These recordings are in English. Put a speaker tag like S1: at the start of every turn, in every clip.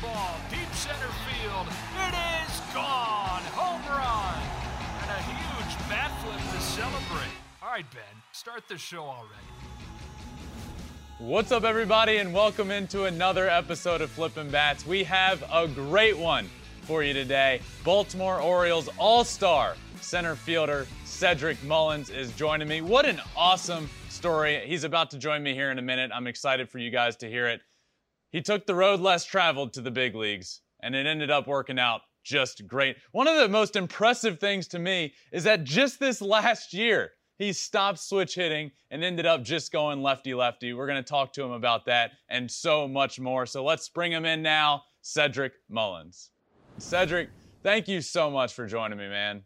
S1: Fly ball, deep center field. It is gone. Home run. And a huge bat flip to celebrate. All right, Ben, start the show already.
S2: What's up, everybody, and welcome into another episode of Flippin' Bats. We have a great one for you today. Baltimore Orioles All Star center fielder Cedric Mullins is joining me. What an awesome story. He's about to join me here in a minute. I'm excited for you guys to hear it. He took the road less traveled to the big leagues, and it ended up working out just great. One of the most impressive things to me is that just this last year, he stopped switch hitting and ended up just going lefty lefty. We're going to talk to him about that and so much more. So let's bring him in now, Cedric Mullins. Cedric, thank you so much for joining me, man.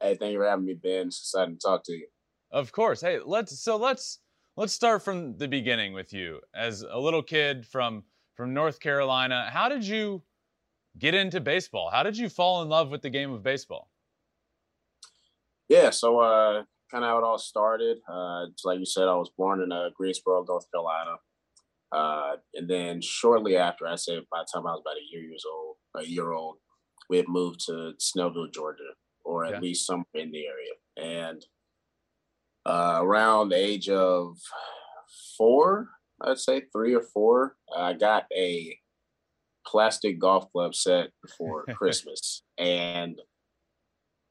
S3: Hey, thank you for having me, Ben. It's exciting to talk to you.
S2: Of course. Hey, let's so let's let's start from the beginning with you. As a little kid from from North Carolina, how did you get into baseball? How did you fall in love with the game of baseball?
S3: Yeah, so uh, kind of how it all started. Uh, like you said, I was born in uh, Greensboro, North Carolina, uh, and then shortly after, I say by the time I was about a year years old, a year old, we had moved to Snellville, Georgia, or at
S2: Yeah.
S3: least somewhere in the area. And uh, around the age of four, I'd say three or four, I got a plastic golf club set for Christmas, and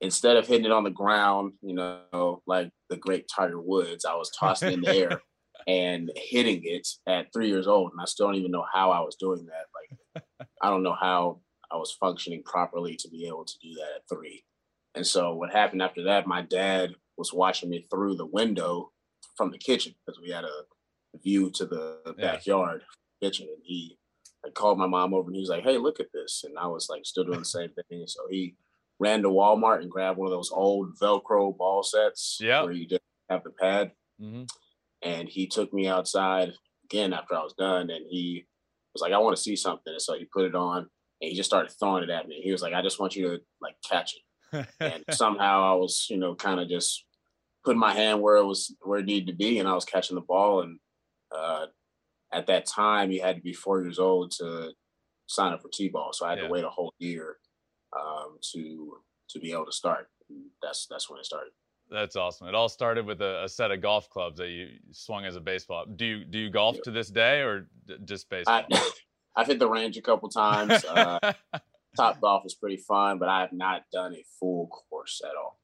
S3: instead of hitting it on the ground, you know, like the great Tiger Woods, I was tossing in the air and hitting it at three years old. And I still don't even know how I was doing that. Like, I don't know how I was functioning properly to be able to do that at three. And so what happened after that, my dad was watching me through the window from the kitchen because we had a view to the
S2: Yeah.
S3: backyard kitchen. And he I called my mom over and he was like, Hey, look at this. And I was like still doing the same thing. And so he ran to Walmart and grabbed one of those old Velcro ball sets
S2: Yep.
S3: where you just have the pad.
S2: hmm
S3: And he took me outside again after I was done and he was like, I want to see something. And so he put it on and he just started throwing it at me. He was like, I just want you to like catch it. And somehow I was, you know, kind of just putting my hand where it was where it needed to be and I was catching the ball. And uh at that time you had to be four years old to sign up for T ball. So I had
S2: Yeah.
S3: to wait a whole year um to to be able to start. And that's that's when it started.
S2: That's awesome. It all started with a, a set of golf clubs that you swung as a baseball. Do you do you golf
S3: Yeah.
S2: to this day or d- just baseball?
S3: I I've hit the range a couple times. Uh Topgolf is pretty fun, but I have not done a full course at all.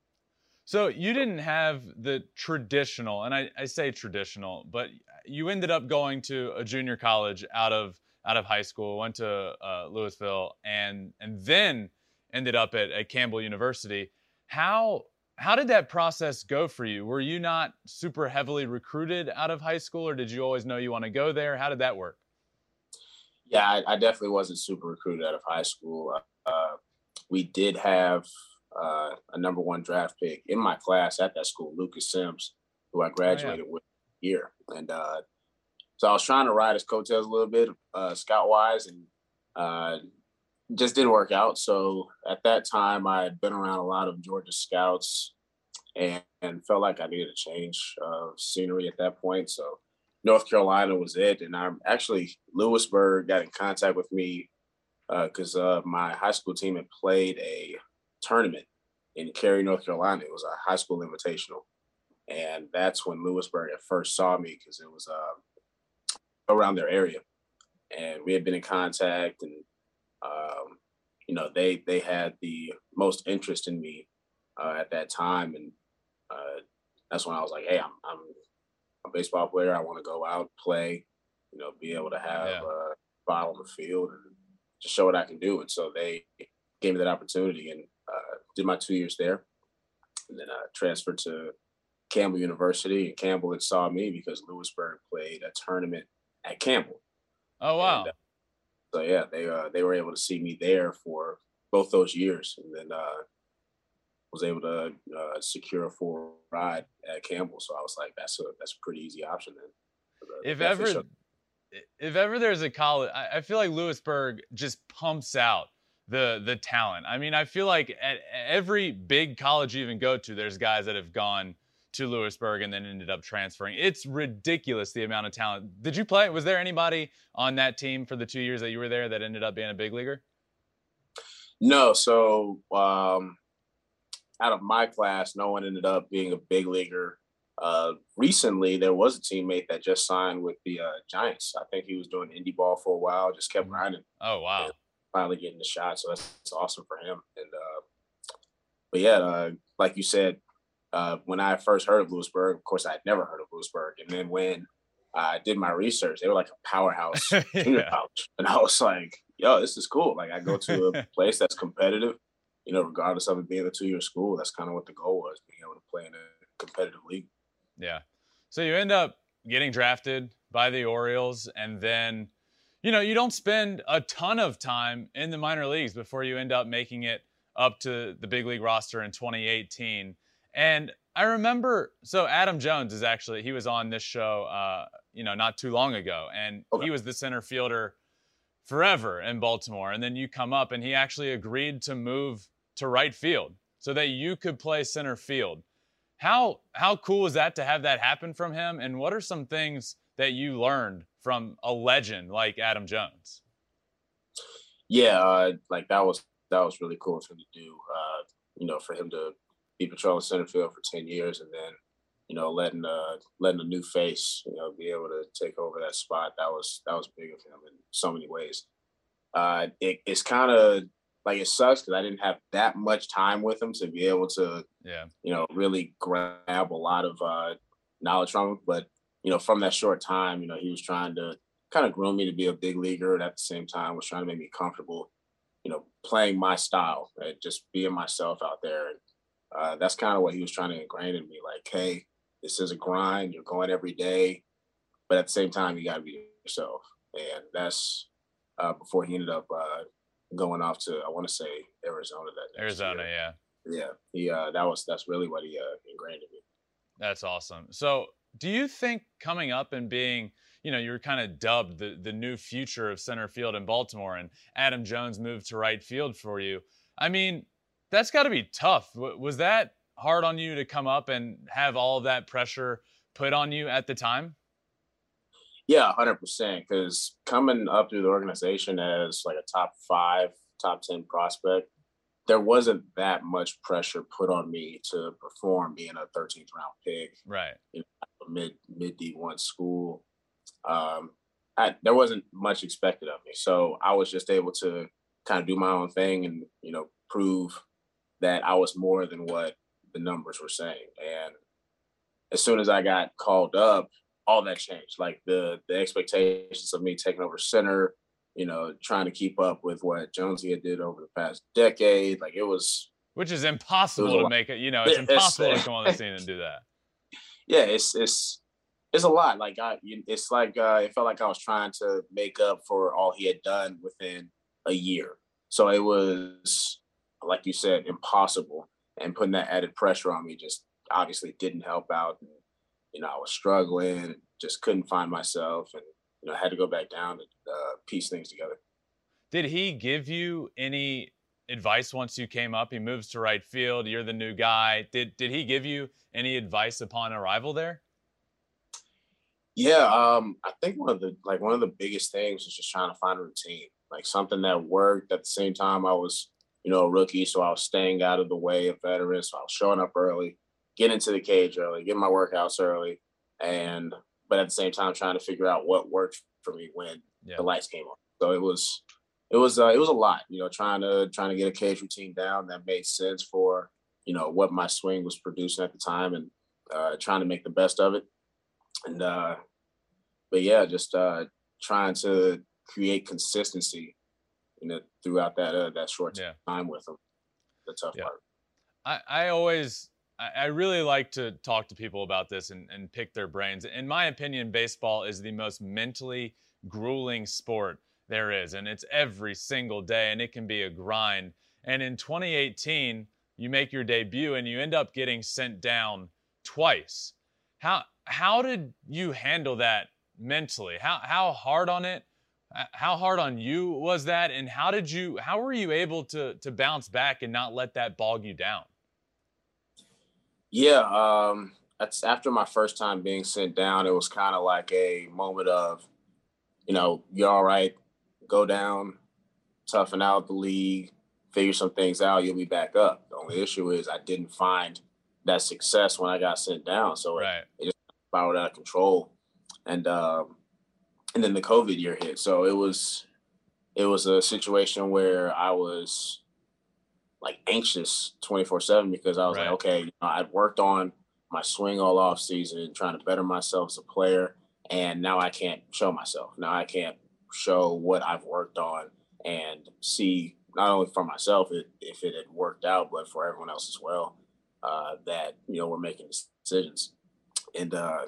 S2: So you didn't have the traditional, and I, I say traditional, but you ended up going to a junior college out of out of high school, went to uh, Louisburg, and and then ended up at, at Campbell University. How how did that process go for you? Were you not super heavily recruited out of high school, or did you always know you want to go there? How did that work?
S3: Yeah, I, I definitely wasn't super recruited out of high school. Uh, we did have uh, a number one draft pick in my class at that school, Lucas Sims, who I graduated with here. And uh, so I was trying to ride his coattails a little bit, uh, scout wise, and uh, just didn't work out. So at that time, I had been around a lot of Georgia scouts and, and felt like I needed a change of scenery at that point. So North Carolina was it. And I'm actually, Louisburg got in contact with me because uh, my high school team had played a tournament in Cary, North Carolina. It was a high school invitational. And that's when Louisburg at first saw me because it was uh, around their area. And we had been in contact and, um, you know, they, they had the most interest in me uh, at that time. And uh, that's when I was like, hey, I'm, I'm a baseball player. I want to go out, play, you know, be able to have
S2: Yeah.
S3: a spot on the field and just show what I can do. And so they gave me that opportunity and uh, did my two years there. and then I transferred to Campbell University, and Campbell had saw me because Louisburg played a tournament at Campbell.
S2: Oh wow!
S3: And, uh, so yeah, they uh, they were able to see me there for both those years, and then uh, was able to uh, secure a full ride at Campbell. So I was like, that's a that's a pretty easy option then.
S2: The, if the ever, if ever there's a college, I, I feel like Louisburg just pumps out the the talent. I mean, I feel like at every big college you even go to, there's guys that have gone to Louisburg and then ended up transferring. It's ridiculous the amount of talent. Did you play? Was there anybody on that team for the two years that you were there that ended up being a big leaguer?
S3: No. So um, out of my class, no one ended up being a big leaguer. Uh, recently, there was a teammate that just signed with the uh, Giants. I think he was doing indie ball for a while, just kept mm-hmm. grinding.
S2: Oh wow!
S3: Finally getting the shot, so that's, that's awesome for him. And uh, but yeah, uh, like you said, uh, when I first heard of Louisburg, of course, I had never heard of Louisburg. And then when I did my research, they were like a powerhouse college. And I was like, yo, this is cool. Like I go to a place that's competitive, you know, regardless of it being a two year school. That's kind of what the goal was, being able to play in a competitive league.
S2: Yeah. So you end up getting drafted by the Orioles and then you know, you don't spend a ton of time in the minor leagues before you end up making it up to the big league roster in 2018. And I remember, so Adam Jones is actually, he was on this show, uh, you know, not too long ago. And okay. he was the center fielder forever in Baltimore. And then you come up and he actually agreed to move to right field so that you could play center field. How, how cool is that to have that happen from him? And what are some things that you learned from a legend like Adam Jones?
S3: Yeah, uh, like that was that was really cool for him to do. Uh, you know, for him to be patrolling center field for 10 years and then, you know, letting uh letting a new face, you know, be able to take over that spot. That was that was big of him in so many ways. Uh it, it's kind of like it sucks because I didn't have that much time with him to be able to,
S2: yeah,
S3: you know, really grab a lot of uh, knowledge from him. But you know, from that short time, you know, he was trying to kind of groom me to be a big leaguer, and at the same time, was trying to make me comfortable, you know, playing my style, right? just being myself out there. And uh, that's kind of what he was trying to ingrain in me. Like, hey, this is a grind. You're going every day, but at the same time, you got to be yourself. And that's uh, before he ended up uh, going off to I want to say Arizona. That
S2: Arizona,
S3: year.
S2: yeah,
S3: yeah. He uh, that was that's really what he uh, ingrained in me.
S2: That's awesome. So, do you think coming up and being you know, you were kind of dubbed the, the new future of center field in Baltimore, and Adam Jones moved to right field for you. I mean, that's got to be tough. was that hard on you to come up and have all of that pressure put on you at the time?
S3: Yeah, hundred percent. Because coming up through the organization as like a top five, top ten prospect, there wasn't that much pressure put on me to perform being a 13th round pick.
S2: Right.
S3: You know, mid mid D one school. Um, I, there wasn't much expected of me, so I was just able to kind of do my own thing and you know prove that I was more than what the numbers were saying. And as soon as I got called up, all that changed. Like the the expectations of me taking over center, you know, trying to keep up with what Jonesy had did over the past decade. Like it was
S2: Which is impossible to make it, you know, it's impossible to come on the scene and do that.
S3: Yeah, it's it's it's a lot. Like I, it's like uh, it felt like I was trying to make up for all he had done within a year. So it was like you said, impossible. And putting that added pressure on me just obviously didn't help out. You know, I was struggling, just couldn't find myself, and you know, I had to go back down and uh, piece things together.
S2: Did he give you any advice once you came up? He moves to right field. You're the new guy. Did did he give you any advice upon arrival there?
S3: Yeah, um, I think one of the like one of the biggest things was just trying to find a routine, like something that worked. At the same time, I was you know, a rookie. So I was staying out of the way of veterans. So I was showing up early, getting into the cage early, getting my workouts early, and but at the same time trying to figure out what worked for me when yeah. the lights came on. So it was it was uh, it was a lot, you know, trying to trying to get a cage routine down that made sense for you know what my swing was producing at the time, and uh, trying to make the best of it. And uh, but yeah, just uh, trying to create consistency you know, throughout that uh, that short yeah. time with them. The tough yeah. part.
S2: I, I always I really like to talk to people about this and, and pick their brains. In my opinion, baseball is the most mentally grueling sport there is, and it's every single day, and it can be a grind. And in 2018, you make your debut and you end up getting sent down twice. How how did you handle that mentally? How how hard on it? Uh, how hard on you was that? And how did you how were you able to to bounce back and not let that bog you down?
S3: Yeah, um, that's after my first time being sent down. It was kind of like a moment of, you know, you're all right, go down, toughen out the league, figure some things out, you'll be back up. The only issue is I didn't find that success when I got sent down, so right. it, it just spiraled out of control, and um, and then the COVID year hit. So it was it was a situation where I was like anxious 24 7 because I was right. like, okay, you know, I'd worked on my swing all off season, trying to better myself as a player. And now I can't show myself. Now I can't show what I've worked on and see not only for myself if it had worked out, but for everyone else as well. Uh, that you know we're making decisions, and uh,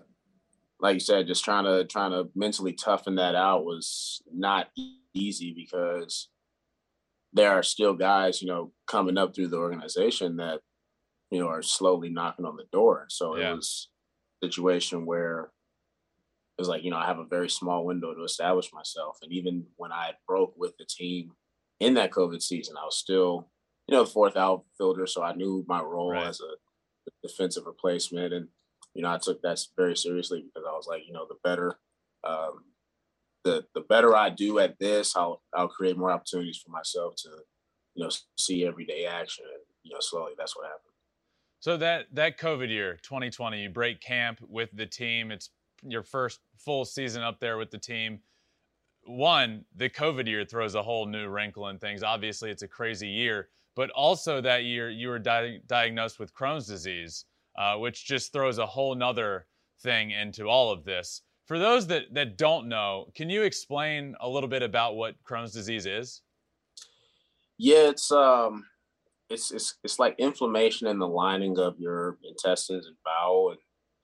S3: like you said, just trying to trying to mentally toughen that out was not easy because there are still guys, you know, coming up through the organization that, you know, are slowly knocking on the door. So yeah. it was a situation where it was like, you know, I have a very small window to establish myself. And even when I broke with the team in that COVID season, I was still, you know, the fourth outfielder. So I knew my role right. as a defensive replacement. And, you know, I took that very seriously because I was like, you know, the better um, the the better I do at this, I'll I'll create more opportunities for myself to, you know, see everyday action. And, you know, slowly that's what happened.
S2: So that that COVID year, 2020, you break camp with the team. It's your first full season up there with the team. One, the COVID year throws a whole new wrinkle in things. Obviously, it's a crazy year, but also that year you were di- diagnosed with Crohn's disease, uh, which just throws a whole nother thing into all of this. For those that, that don't know, can you explain a little bit about what Crohn's disease is?
S3: Yeah, it's um it's it's it's like inflammation in the lining of your intestines and bowel and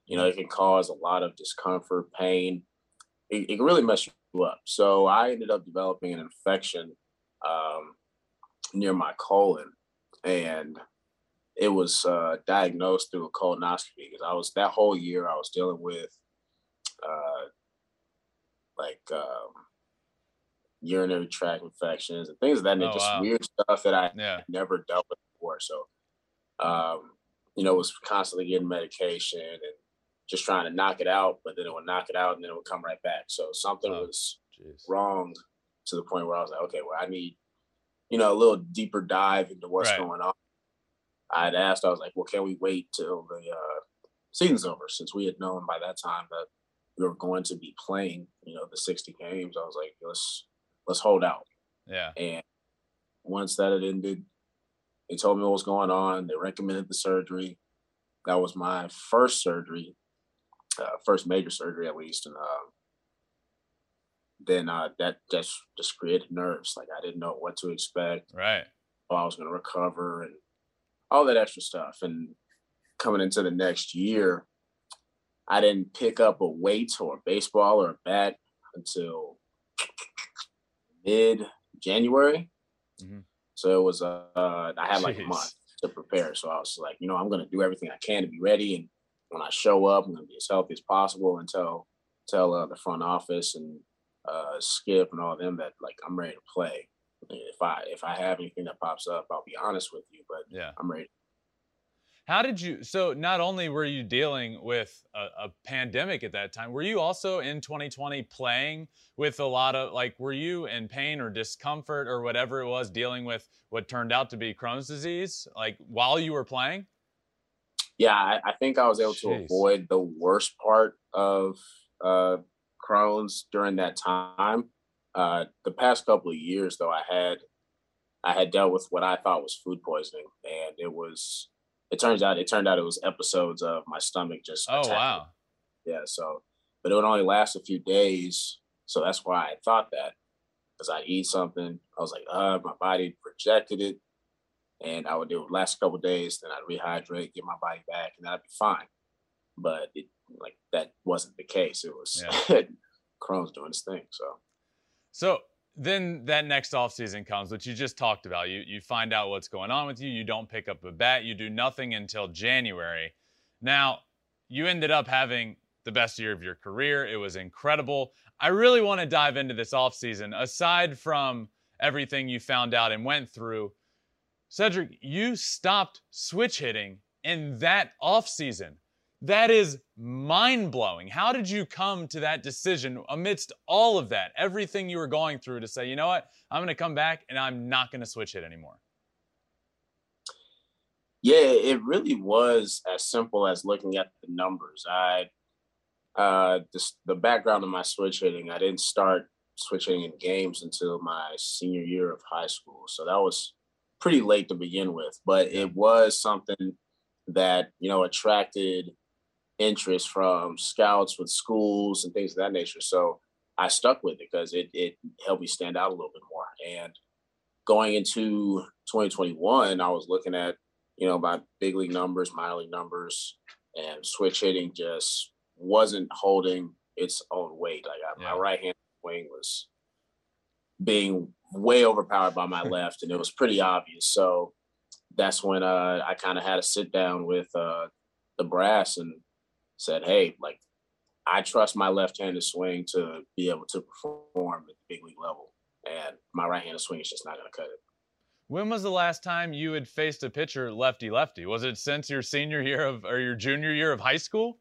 S3: you know it can cause a lot of discomfort, pain. It, it can really mess you up. So I ended up developing an infection um, near my colon and it was uh, diagnosed through a colonoscopy because I was that whole year I was dealing with uh, like um, urinary tract infections and things of that nature. Oh, wow. Just weird stuff that I yeah. never dealt with before. So, um, you know, was constantly getting medication and just trying to knock it out, but then it would knock it out and then it would come right back. So something oh, was geez. wrong to the point where I was like, okay, well, I need, you know, a little deeper dive into what's right. going on. I had asked, I was like, well, can we wait till the uh, season's over? Since we had known by that time that we were going to be playing, you know, the 60 games, I was like, let's let's hold out.
S2: Yeah.
S3: And once that had ended, they told me what was going on. They recommended the surgery. That was my first surgery, uh, first major surgery at least, and uh, then uh, that just just created nerves. Like I didn't know what to expect.
S2: Right.
S3: How I was going to recover and all that extra stuff. And coming into the next year, I didn't pick up a weight or a baseball or a bat until mid January. Mm-hmm. So it was uh, I had like Jeez. a month to prepare. So I was like, you know, I'm gonna do everything I can to be ready, and when I show up, I'm gonna be as healthy as possible and tell tell uh, the front office and uh, Skip and all them that like I'm ready to play. If I if I have anything that pops up, I'll be honest with you, but yeah, I'm ready
S2: how did you? So not only were you dealing with a, a, pandemic at that time, were you also in 2020 playing with a lot of like? Were you in pain or discomfort or whatever it was, dealing with what turned out to be Crohn's disease, like while you were playing?
S3: Yeah, I, I think I was able Jeez. to avoid the worst part of uh, Crohn's during that time. Uh, the past couple of years, though, I had I had dealt with what I thought was food poisoning, and it was it turns out it turned out it was episodes of my stomach just
S2: oh wow
S3: yeah so but it would only last a few days so that's why i thought that because i eat something i was like uh my body rejected it and I would do it last couple days. Then I'd rehydrate, get my body back, and then I'd be fine. But it like that wasn't the case. It was yeah. Crohn's doing his thing. So,
S2: so then that next off season comes, which you just talked about. You you find out what's going on with you. You don't pick up a bat. You do nothing until January. Now you ended up having the best year of your career. It was incredible. I really want to dive into this off season. Aside from everything you found out and went through, Cedric, you stopped switch hitting in that off season. That is mind blowing. How did you come to that decision amidst all of that, everything you were going through to say, you know what, I'm going to come back and I'm not going to switch hit anymore?
S3: Yeah, it really was as simple as looking at the numbers. I, uh, this, the background of my switch hitting, I didn't start switch hitting in games until my senior year of high school. So that was pretty late to begin with, but it was something that, you know, attracted interest from scouts with schools and things of that nature. So I stuck with it because it it helped me stand out a little bit more. And going into 2021, I was looking at you know my big league numbers, minor league numbers, and switch hitting just wasn't holding its own weight. Like I, yeah. my right hand swing was being way overpowered by my left, and it was pretty obvious. So that's when uh, I kind of had to sit down with uh, the brass and said, hey, like I trust my left-handed swing to be able to perform at the big league level, and my right-handed swing is just not going to cut it.
S2: When was the last time you had faced a pitcher lefty lefty? Was it since your senior year of or your junior year of high school?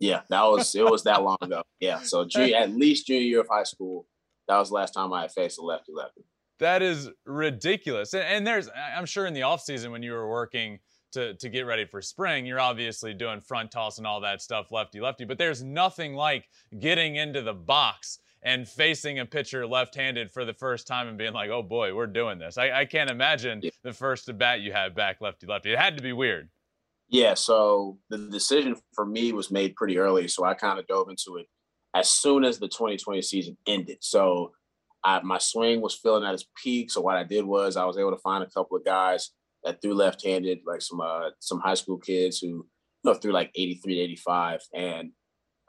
S3: Yeah, that was it was that long ago. Yeah, so at least junior year of high school, that was the last time I faced a lefty lefty.
S2: That is ridiculous. And, and there's I'm sure in the off season when you were working to to get ready for spring, you're obviously doing front toss and all that stuff, lefty lefty. But there's nothing like getting into the box and facing a pitcher left-handed for the first time and being like, "Oh boy, we're doing this." I, I can't imagine yeah. the first at bat you had back lefty lefty. It had to be weird.
S3: Yeah. So the decision for me was made pretty early, so I kind of dove into it as soon as the 2020 season ended. So I, my swing was feeling at its peak. So what I did was I was able to find a couple of guys that threw left-handed, like some uh, some high school kids who you know threw like 83 85, and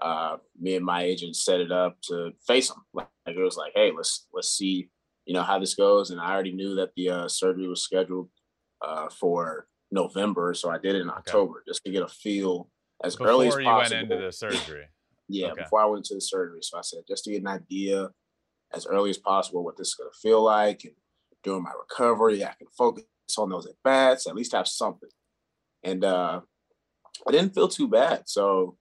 S3: uh, me and my agent set it up to face them. Like, like, it was like, hey, let's let's see, you know, how this goes. And I already knew that the uh, surgery was scheduled uh, for November, so I did it in October okay. just to get a feel as
S2: before
S3: early as possible.
S2: Before you went into the surgery.
S3: yeah, okay. before I went into the surgery. So I said just to get an idea as early as possible what this is going to feel like, and during my recovery, I can focus on those at bats, at least have something. And uh, I didn't feel too bad. So,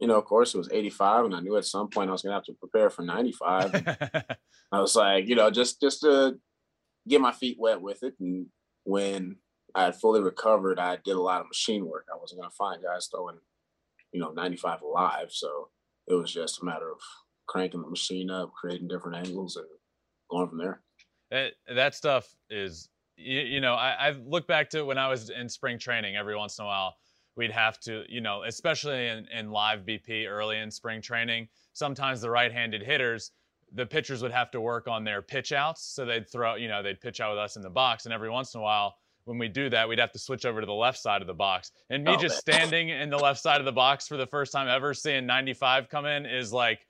S3: you know, of course, it was 85, and I knew at some point I was going to have to prepare for 95. I was like, you know, just just to get my feet wet with it. And when I had fully recovered, I did a lot of machine work. I wasn't going to find guys throwing, you know, 95 alive. So it was just a matter of cranking the machine up, creating different angles, and going from there.
S2: That, that stuff is you, you know, I, I look back to when I was in spring training every once in a while, we'd have to, you know, especially in, in live BP early in spring training, sometimes the right handed hitters, the pitchers would have to work on their pitch outs. So they'd throw, you know, they'd pitch out with us in the box. And every once in a while, when we do that, we'd have to switch over to the left side of the box. And me oh, just man. standing in the left side of the box for the first time ever, seeing 95 come in is like,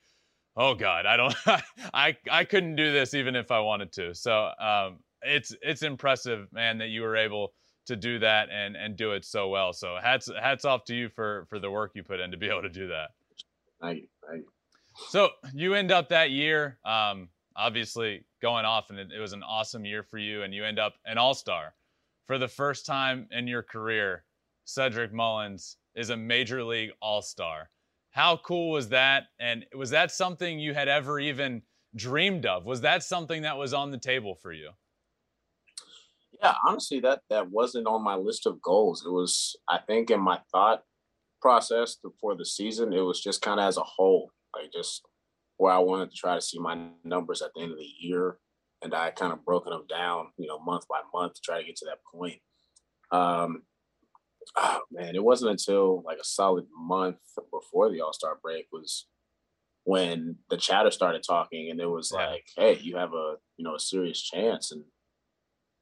S2: oh God, I don't, I, I couldn't do this even if I wanted to. So, um, it's it's impressive, man, that you were able to do that and and do it so well. So hats hats off to you for for the work you put in to be able to do that.
S3: Thank you. Thank you.
S2: So you end up that year, um, obviously going off, and it, it was an awesome year for you, and you end up an All Star for the first time in your career. Cedric Mullins is a major league All Star. How cool was that? And was that something you had ever even dreamed of? Was that something that was on the table for you?
S3: Yeah, honestly, that that wasn't on my list of goals. It was, I think, in my thought process for the season, it was just kind of as a whole, like just where I wanted to try to see my numbers at the end of the year, and I kind of broken them down, you know, month by month to try to get to that point. Um, oh man, it wasn't until like a solid month before the All Star break was when the chatter started talking, and it was yeah. like, hey, you have a you know a serious chance, and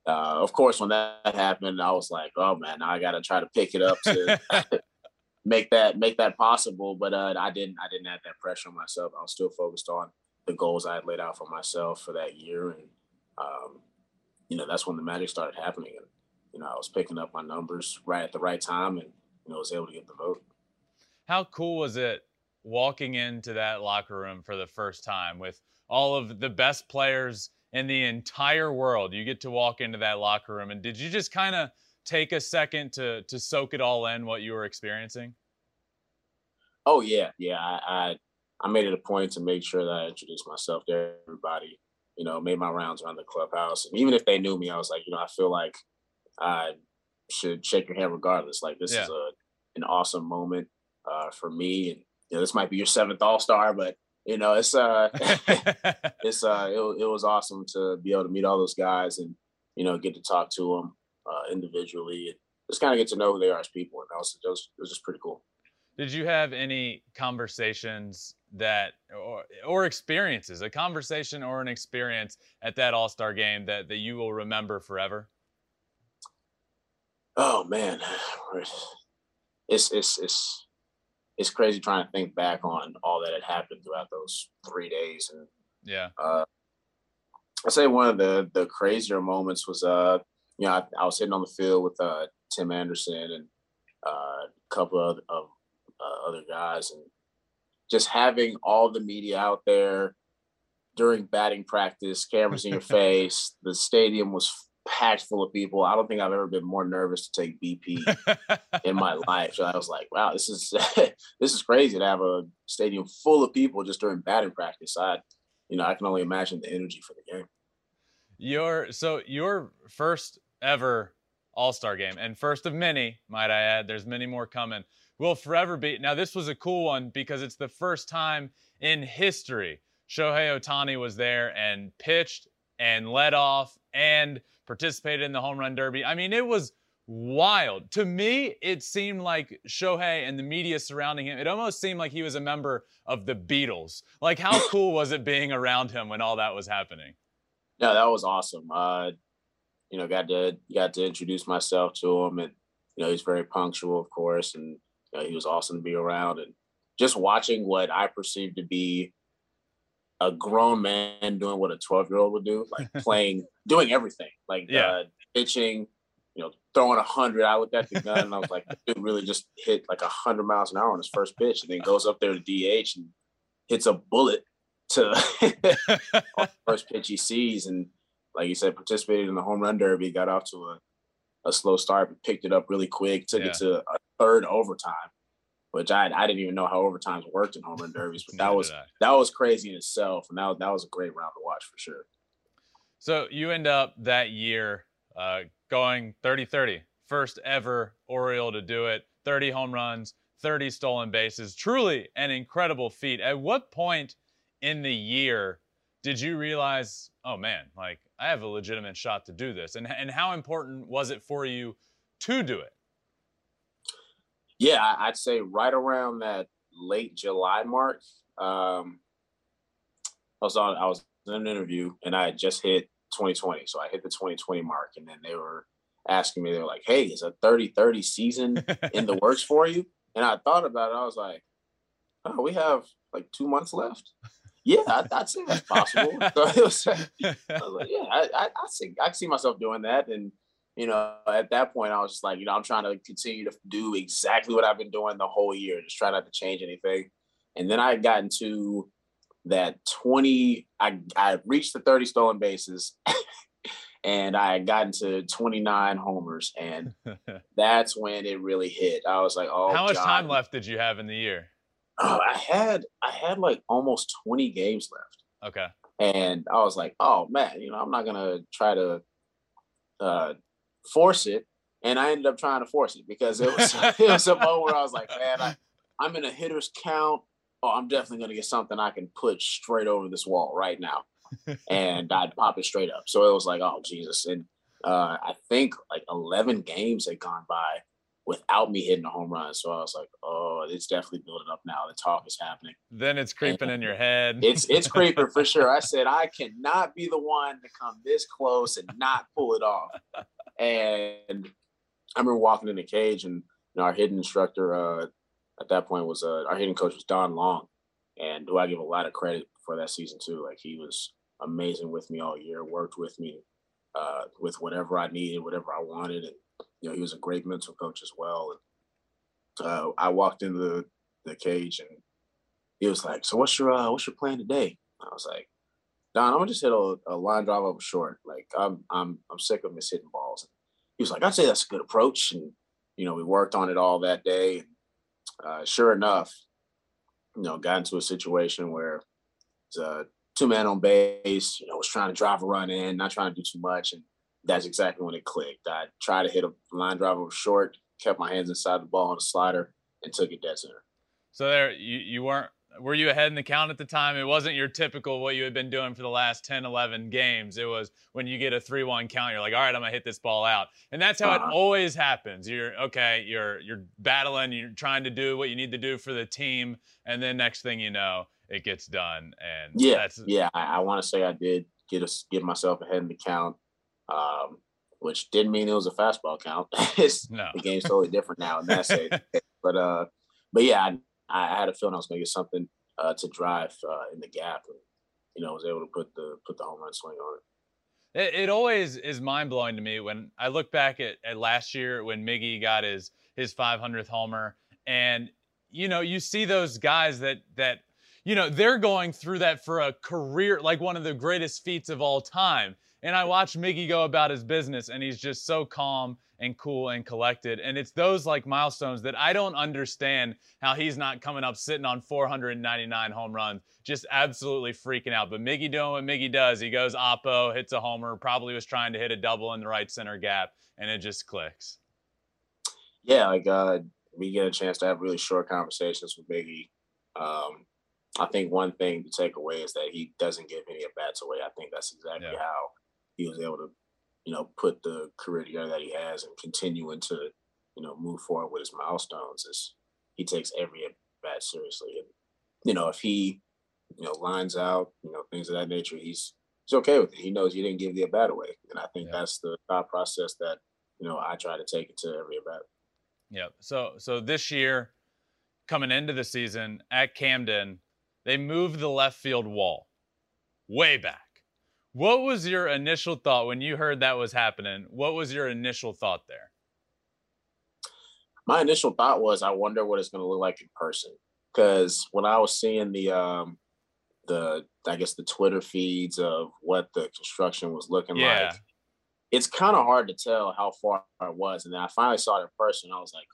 S3: uh, of course, when that happened, I was like, oh man, I got to try to pick it up to make that make that possible. But uh, I didn't I didn't have that pressure on myself. I was still focused on the goals I had laid out for myself for that year, and um, you know that's when the magic started happening. And you know I was picking up my numbers right at the right time, and you know was able to get the vote.
S2: How cool was it walking into that locker room for the first time with all of the best players in the entire world? You get to walk into that locker room, and did you just kind of take a second to to soak it all in what you were experiencing?
S3: Oh yeah, yeah. I, I, I made it a point to make sure that I introduced myself to everybody. You know, made my rounds around the clubhouse, and even if they knew me, I was like, you know, I feel like I should shake your hand regardless. Like this yeah. is a an awesome moment uh, for me, and you know, this might be your seventh All Star, but you know, it's uh, it's uh, it, it was awesome to be able to meet all those guys and you know get to talk to them uh, individually and just kind of get to know who they are as people. And that was, it was, it was just pretty cool.
S2: Did you have any conversations that or, or experiences, a conversation or an experience at that All Star game that that you will remember forever?
S3: Oh man, it's it's it's it's crazy trying to think back on all that had happened throughout those three days. And
S2: yeah,
S3: uh, I say one of the the crazier moments was uh you know, I, I was sitting on the field with uh, Tim Anderson and uh, a couple of, of uh, other guys, and just having all the media out there during batting practice, cameras in your face. The stadium was packed full of people. I don't think I've ever been more nervous to take BP in my life. So I was like, wow, this is this is crazy to have a stadium full of people just during batting practice. I, you know, I can only imagine the energy for the game.
S2: Your so your first ever All Star game, and first of many, might I add. There's many more coming. Will forever be. Now, this was a cool one because it's the first time in history Shohei Ohtani was there and pitched and led off and participated in the home run derby. I mean, it was wild. To me, it seemed like Shohei and the media surrounding him, it almost seemed like he was a member of the Beatles. Like, how cool was it being around him when all that was happening?
S3: Yeah, that was awesome. Uh, you know, got to got to introduce myself to him, and you know, he's very punctual, of course, and you know, he was awesome to be around. And just watching what I perceived to be a grown man doing what a 12 year old would do, like playing, doing everything, like yeah. uh, pitching, you know, throwing a hundred. I looked at the gun and I was like, dude really just hit like a hundred miles an hour on his first pitch, and then goes up there to DH and hits a bullet to first pitch he sees, and like you said, participated in the home run derby, got off to a, a slow start, but picked it up really quick, took yeah. it to a third overtime, which I I didn't even know how overtimes worked in home run derbies, but that was that was crazy in itself, and that that was a great round to watch for sure.
S2: So you end up that year uh, going 30-30, first ever Oriole to do it, 30 home runs, 30 stolen bases, truly an incredible feat. At what point in the year did you realize, oh man, like I have a legitimate shot to do this? And, and how important was it for you to do it?
S3: Yeah, I'd say right around that late July mark. Um, I was on, I was an interview and I had just hit 2020. So I hit the 2020 mark and then they were asking me, they were like, Hey, is a 30 30 season in the works for you? And I thought about it. I was like, Oh, we have like two months left yeah, I, would say that's possible. so it was, I was like, yeah, I, I, I see, I see myself doing that. And, you know, at that point, I was just like, you know, I'm trying to continue to do exactly what I've been doing the whole year, just try not to change anything. And then I got into that 20, I, I reached the 30 stolen bases and I had gotten to 29 homers. And that's when it really hit. I was like, oh,
S2: how much God. time left did you have in the year?
S3: uh, I had I had like almost 20 games left.
S2: Okay.
S3: And I was like, oh man, you know, I'm not gonna try to uh, force it. And I ended up trying to force it because it was it was a moment where I was like, man, I, I'm in a hitter's count. Oh, I'm definitely gonna get something I can put straight over this wall right now. and I'd pop it straight up. So it was like, oh Jesus. And uh, I think like 11 games had gone by without me hitting a home run. So I was like, oh, it's definitely building up now. The talk is happening.
S2: Then it's creeping and in your head.
S3: It's it's creeping for sure. I said I cannot be the one to come this close and not pull it off. And I remember walking in the cage, and you know, our hitting instructor uh, at that point was uh, our hitting coach was Don Long, and who I give a lot of credit for that season too. Like he was amazing with me all year, worked with me uh, with whatever I needed, whatever I wanted, and you know he was a great mental coach as well. And uh, I walked into the, the cage, and he was like, "So what's your uh, what's your plan today?" I was like, "Don, I'm gonna just hit a, a line drive over short. Like I'm I'm I'm sick of miss hitting balls." And he was like, "I'd say that's a good approach," and you know we worked on it all that day. And uh, sure enough, you know, got into a situation where it's a two man on base, you know, was trying to drive a run in, not trying to do too much. And that's exactly when it clicked. I tried to hit a line drive over short, kept my hands inside the ball on a slider, and took it dead center.
S2: So there, you, you weren't were you ahead in the count at the time? It wasn't your typical what you had been doing for the last 10, 11 games. It was when you get a 3 1 count, you're like, all right, I'm going to hit this ball out. And that's how uh-huh. it always happens. You're okay, you're you're battling, you're trying to do what you need to do for the team. And then next thing you know, it gets done. And
S3: yeah, yeah, I, I want to say I did get a, get myself ahead in the count, um, which didn't mean it was a fastball count. no. The game's totally different now in that sense. but, uh, but yeah, I, I had a feeling I was going to get something uh, to drive uh, in the gap, and you know, was able to put the put the home run swing on it.
S2: It, it always is mind blowing to me when I look back at, at last year when Miggy got his his 500th homer, and you know, you see those guys that that you know they're going through that for a career, like one of the greatest feats of all time. And I watch Miggy go about his business, and he's just so calm and cool and collected. And it's those like milestones that I don't understand how he's not coming up sitting on 499 home runs, just absolutely freaking out. But Miggy doing what Miggy does. He goes oppo, hits a homer, probably was trying to hit a double in the right center gap, and it just clicks.
S3: Yeah, like uh, we get a chance to have really short conversations with Miggy. Um, I think one thing to take away is that he doesn't give any at bats away. I think that's exactly yeah. how he was able to you know, put the career together that he has and continuing to, you know, move forward with his milestones is he takes every at bat seriously. And, you know, if he, you know, lines out, you know, things of that nature, he's he's okay with it. He knows you didn't give the at bat away. And I think yeah. that's the thought process that, you know, I try to take into every at bat.
S2: Yeah. So so this year, coming into the season at Camden, they moved the left field wall way back. What was your initial thought when you heard that was happening? What was your initial thought there?
S3: My initial thought was, I wonder what it's going to look like in person. Because when I was seeing the, um, the I guess the Twitter feeds of what the construction was looking yeah. like, it's kind of hard to tell how far it was. And then I finally saw it in person. I was like,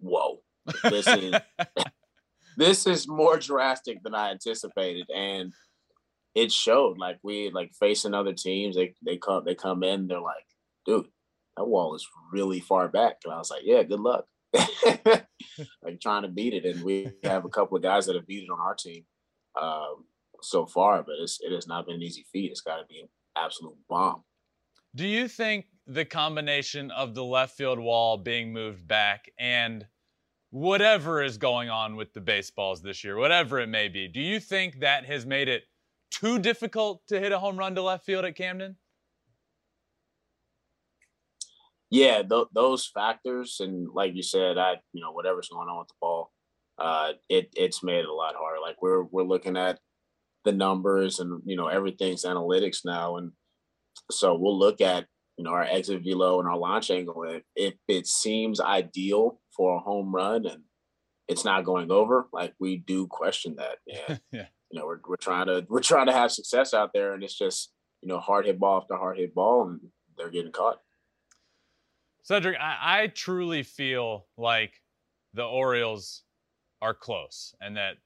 S3: "Whoa, this is this is more drastic than I anticipated." And it showed. Like we like facing other teams, they they come they come in, they're like, dude, that wall is really far back. And I was like, yeah, good luck. like trying to beat it. And we have a couple of guys that have beat it on our team um, so far, but it's it has not been an easy feat. It's got to be an absolute bomb.
S2: Do you think the combination of the left field wall being moved back and whatever is going on with the baseballs this year, whatever it may be, do you think that has made it too difficult to hit a home run to left field at Camden?
S3: Yeah, th- those factors, and like you said, I you know whatever's going on with the ball, uh, it it's made it a lot harder. Like we're we're looking at the numbers, and you know everything's analytics now, and so we'll look at you know our exit velo and our launch angle. If, if it seems ideal for a home run and it's not going over, like we do question that. Yeah. yeah you know, we're, we're trying to we're trying to have success out there, and it's just you know hard hit ball after hard hit ball, and they're getting caught.
S2: Cedric, I, I truly feel like the Orioles are close, and that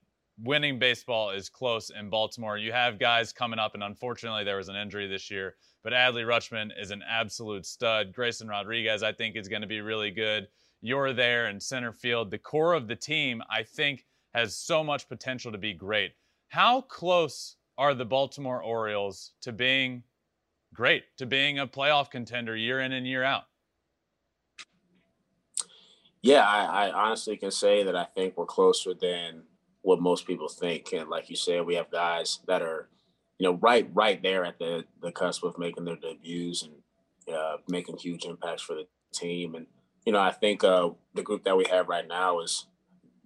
S2: winning baseball is close in Baltimore. You have guys coming up, and unfortunately, there was an injury this year. But Adley Rutschman is an absolute stud. Grayson Rodriguez, I think, is going to be really good. You're there in center field. The core of the team, I think, has so much potential to be great. How close are the Baltimore Orioles to being great, to being a playoff contender year in and year out?
S3: Yeah, I, I honestly can say that I think we're closer than what most people think. And like you said, we have guys that are, you know, right right there at the the cusp of making their debuts and uh, making huge impacts for the team. And you know, I think uh, the group that we have right now is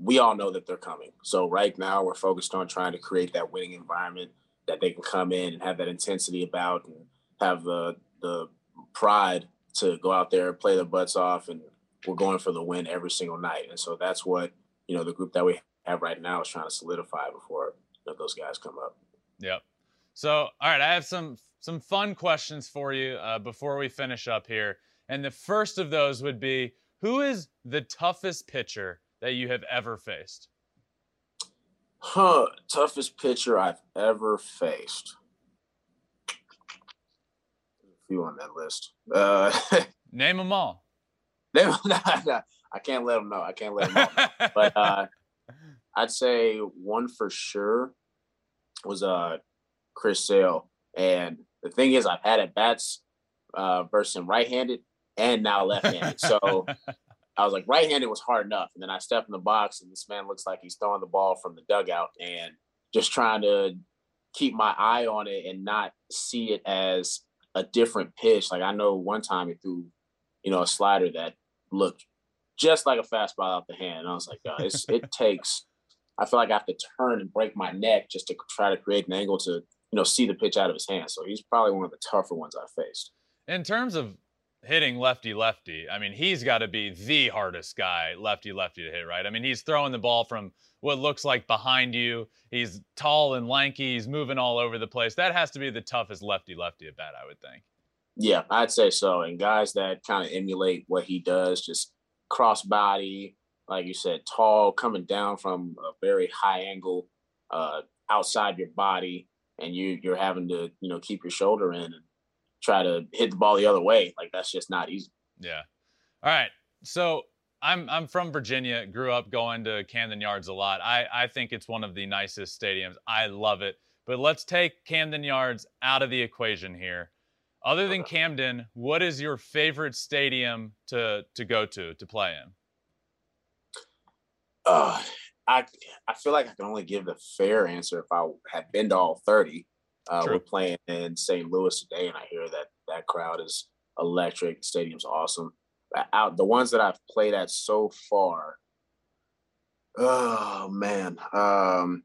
S3: we all know that they're coming. So right now we're focused on trying to create that winning environment that they can come in and have that intensity about and have the the pride to go out there and play their butts off and we're going for the win every single night. And so that's what, you know, the group that we have right now is trying to solidify before you know, those guys come up.
S2: Yep. So, all right, I have some some fun questions for you uh, before we finish up here. And the first of those would be who is the toughest pitcher that you have ever faced?
S3: Huh, toughest pitcher I've ever faced. A few on that list. Uh,
S2: Name them all.
S3: Name, nah, nah, I can't let them know. I can't let them know. but uh, I'd say one for sure was uh, Chris Sale. And the thing is, I've had at bats uh, versus him right-handed and now left-handed. So I was like, right-handed was hard enough, and then I step in the box, and this man looks like he's throwing the ball from the dugout, and just trying to keep my eye on it and not see it as a different pitch. Like I know one time he threw, you know, a slider that looked just like a fastball out the hand, and I was like, oh, it takes. I feel like I have to turn and break my neck just to try to create an angle to, you know, see the pitch out of his hand. So he's probably one of the tougher ones I faced.
S2: In terms of hitting lefty lefty. I mean, he's got to be the hardest guy lefty lefty to hit, right? I mean, he's throwing the ball from what looks like behind you. He's tall and lanky. He's moving all over the place. That has to be the toughest lefty lefty at bat, I would think.
S3: Yeah, I'd say so. And guys that kind of emulate what he does, just cross body, like you said, tall, coming down from a very high angle uh, outside your body, and you you're having to you know keep your shoulder in and try to hit the ball the other way. Like that's just not easy.
S2: Yeah. All right. So I'm I'm from Virginia. Grew up going to Camden Yards a lot. I I think it's one of the nicest stadiums. I love it. But let's take Camden Yards out of the equation here. Other than Camden, what is your favorite stadium to to go to to play in?
S3: Uh, I I feel like I can only give the fair answer if I had been to all thirty. Uh, we're playing in St. Louis today, and I hear that that crowd is electric. The stadium's awesome. Out the ones that I've played at so far. Oh man, um,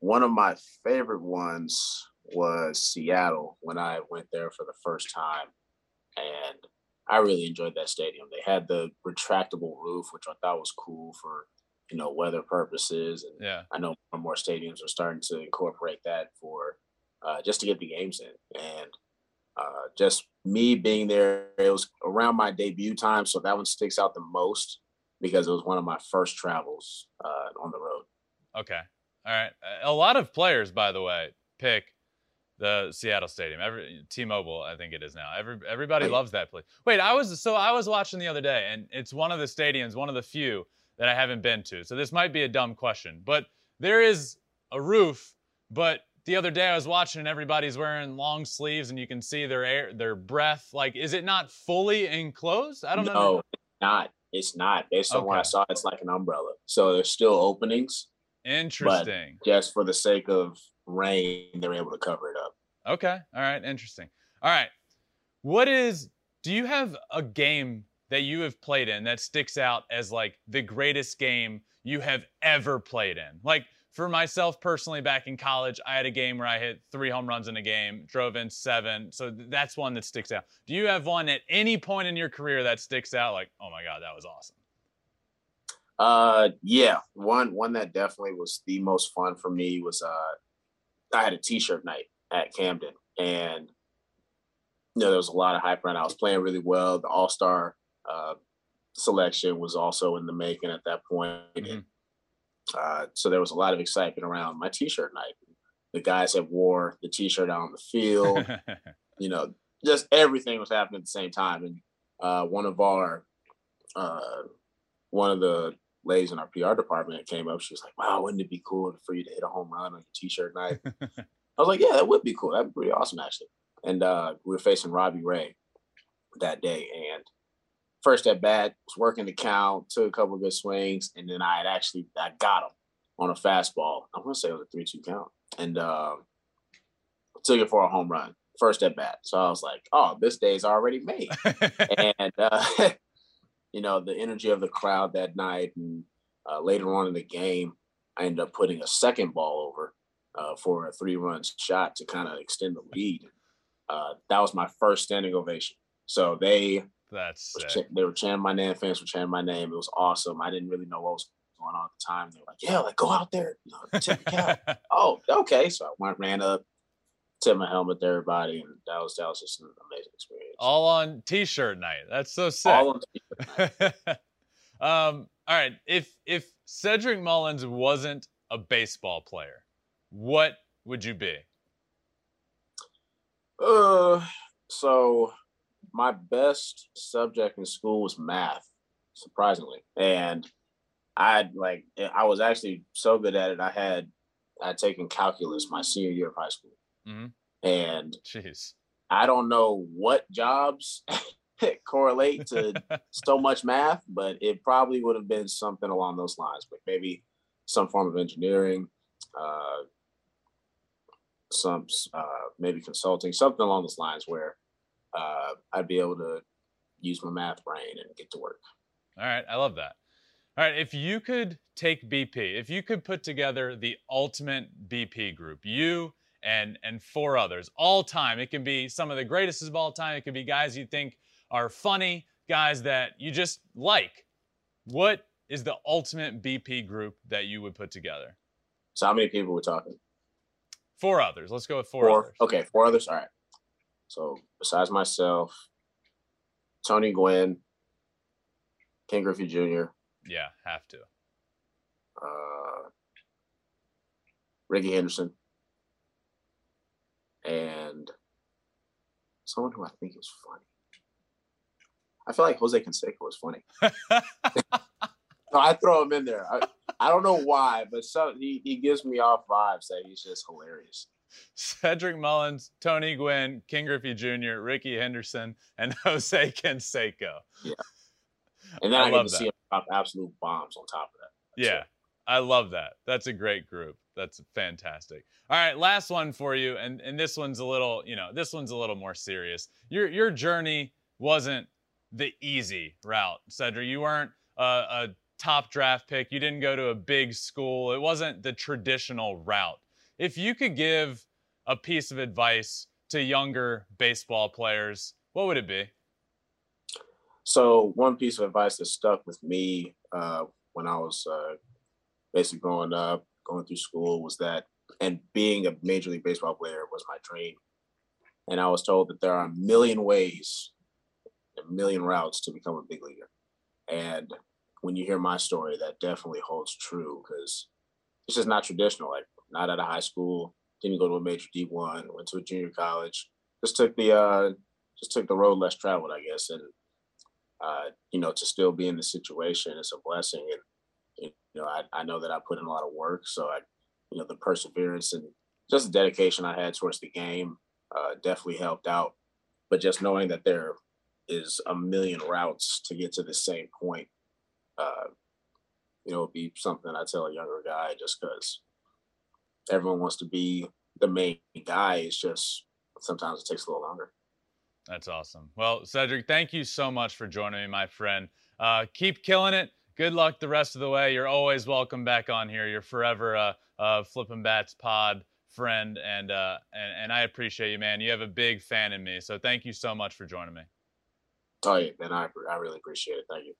S3: one of my favorite ones was Seattle when I went there for the first time, and I really enjoyed that stadium. They had the retractable roof, which I thought was cool for you know, weather purposes. And
S2: yeah.
S3: I know more and more stadiums are starting to incorporate that for uh, just to get the games in. And uh, just me being there, it was around my debut time. So that one sticks out the most because it was one of my first travels uh, on the road.
S2: Okay. All right. A lot of players, by the way, pick the Seattle Stadium. Every T-Mobile, I think it is now. Every everybody loves that place. Wait, I was so I was watching the other day, and it's one of the stadiums, one of the few that I haven't been to. So this might be a dumb question, but there is a roof. But the other day I was watching and everybody's wearing long sleeves and you can see their air, their breath. Like, is it not fully enclosed? I don't
S3: no,
S2: know.
S3: No, it's not. It's not. Based on okay. what I saw, it's like an umbrella. So there's still openings.
S2: Interesting.
S3: just for the sake of rain, they're able to cover it up.
S2: Okay. All right. Interesting. All right. What is? Do you have a game that you have played in that sticks out as like the greatest game you have ever played in? Like for myself personally, back in college, I had a game where I hit three home runs in a game, drove in seven. So that's one that sticks out. Do you have one at any point in your career that sticks out? Like, oh my God, that was awesome.
S3: Uh, yeah, one one that definitely was the most fun for me was uh, I had a T-shirt night at Camden, and you know there was a lot of hype around. I was playing really well. The All Star uh, selection was also in the making at that point. Mm-hmm. And, uh, so there was a lot of excitement around my t-shirt night. The guys that wore the t-shirt out on the field, you know, just everything was happening at the same time. And uh, one of our, uh, one of the ladies in our PR department came up. She was like, "Wow, wouldn't it be cool for you to hit a home run on your t-shirt night?" I was like, "Yeah, that would be cool. That'd be pretty awesome, actually." And uh, we were facing Robbie Ray that day, and first at bat, was working the count, took a couple of good swings, and then I had actually I got him on a fastball. I want to say it was a three-two count, and um, took it for a home run, first at bat. So I was like, "Oh, this day's already made." and uh, you know, the energy of the crowd that night, and uh, later on in the game, I ended up putting a second ball over uh, for a three-run shot to kind of extend the lead. Uh, that was my first standing ovation. So they
S2: that's
S3: they were chanting my name, fans were chanting my name. It was awesome. I didn't really know what was going on at the time. They were like, "Yeah, like go out there, you know, tip the cap." oh, okay. So I went, ran up, tipped my helmet to everybody, and that was that was just an amazing experience.
S2: All on t-shirt night. That's so sick.
S3: All on t-shirt night.
S2: um, all right. If if Cedric Mullins wasn't a baseball player, what would you be?
S3: Uh, so my best subject in school was math, surprisingly, and I like I was actually so good at it. I had I'd taken calculus my senior year of high school,
S2: mm-hmm.
S3: and
S2: jeez,
S3: I don't know what jobs correlate to so much math, but it probably would have been something along those lines, like maybe some form of engineering, uh, some uh, maybe consulting, something along those lines where uh, I'd be able to use my math brain and get to work.
S2: All right, I love that. All right, if you could take BP, if you could put together the ultimate BP group, you and and four others, all time, it can be some of the greatest of all time. It could be guys you think are funny, guys that you just like. What is the ultimate BP group that you would put together?
S3: So how many people we're talking?
S2: Four others. Let's go with four,
S3: four
S2: others.
S3: Okay, four others. All right. So besides myself, Tony Gwynn, Ken Griffey Jr.
S2: Yeah, have to.
S3: Uh, Rickey Henderson, and someone who I think is funny. I feel like Jose Canseco was funny. I throw him in there. I, I don't know why, but so he, he gives me off vibes that he's just hilarious.
S2: Cedric Mullins, Tony Gwynn, Ken Griffey Jr., Rickey Henderson, and Jose Canseco.
S3: Yeah. And then I, I that. see him absolute bombs on top of that.
S2: That's yeah. It. I love that. That's a great group. That's fantastic. All right, last one for you, and and this one's a little, you know, this one's a little more serious. Your your journey wasn't the easy route, Cedric. You weren't a, a top draft pick. You didn't go to a big school. It wasn't the traditional route. If you could give a piece of advice to younger baseball players, what would it be?
S3: So, one piece of advice that stuck with me uh, when I was uh, basically growing up, going through school, was that, and being a Major League Baseball player was my dream. And I was told that there are a million ways, a million routes to become a big leaguer. And when you hear my story, that definitely holds true because it's just not traditional. Like not out of high school, didn't go to a major D one, went to a junior college, just took the uh, just took the road less traveled, I guess, and uh, you know, to still be in the situation is a blessing, and you know, I, I know that I put in a lot of work, so I, you know, the perseverance and just the dedication I had towards the game uh, definitely helped out. But just knowing that there is a million routes to get to the same point, uh, you know, would be something I tell a younger guy just because everyone wants to be the main guy. It's just sometimes it takes a little longer.
S2: That's awesome. Well, Cedric, thank you so much for joining me, my friend. Uh, keep killing it. Good luck the rest of the way. You're always welcome back on here. You're forever a, a Flippin' Bats pod friend, and, uh, and and I appreciate you, man. You have a big fan in me, so thank you so much for joining me.
S3: Oh yeah, man, I I really appreciate it. Thank you.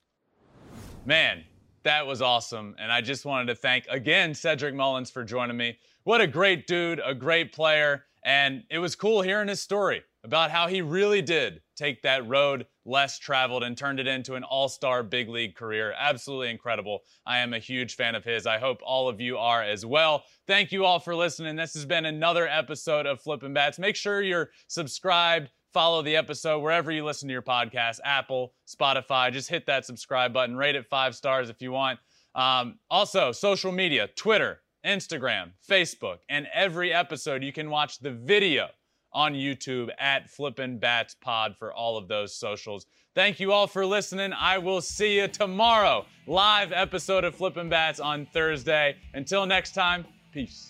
S2: Man, that was awesome, and I just wanted to thank again Cedric Mullins for joining me. What a great dude, a great player. And it was cool hearing his story about how he really did take that road less traveled and turned it into an all star big league career. Absolutely incredible. I am a huge fan of his. I hope all of you are as well. Thank you all for listening. This has been another episode of Flippin' Bats. Make sure you're subscribed. Follow the episode wherever you listen to your podcast Apple, Spotify. Just hit that subscribe button. Rate it five stars if you want. Um, also, social media Twitter, Instagram, Facebook, and every episode you can watch the video on YouTube at Flippin' Bats Pod for all of those socials. Thank you all for listening. I will see you tomorrow. Live episode of Flippin' Bats on Thursday. Until next time, peace.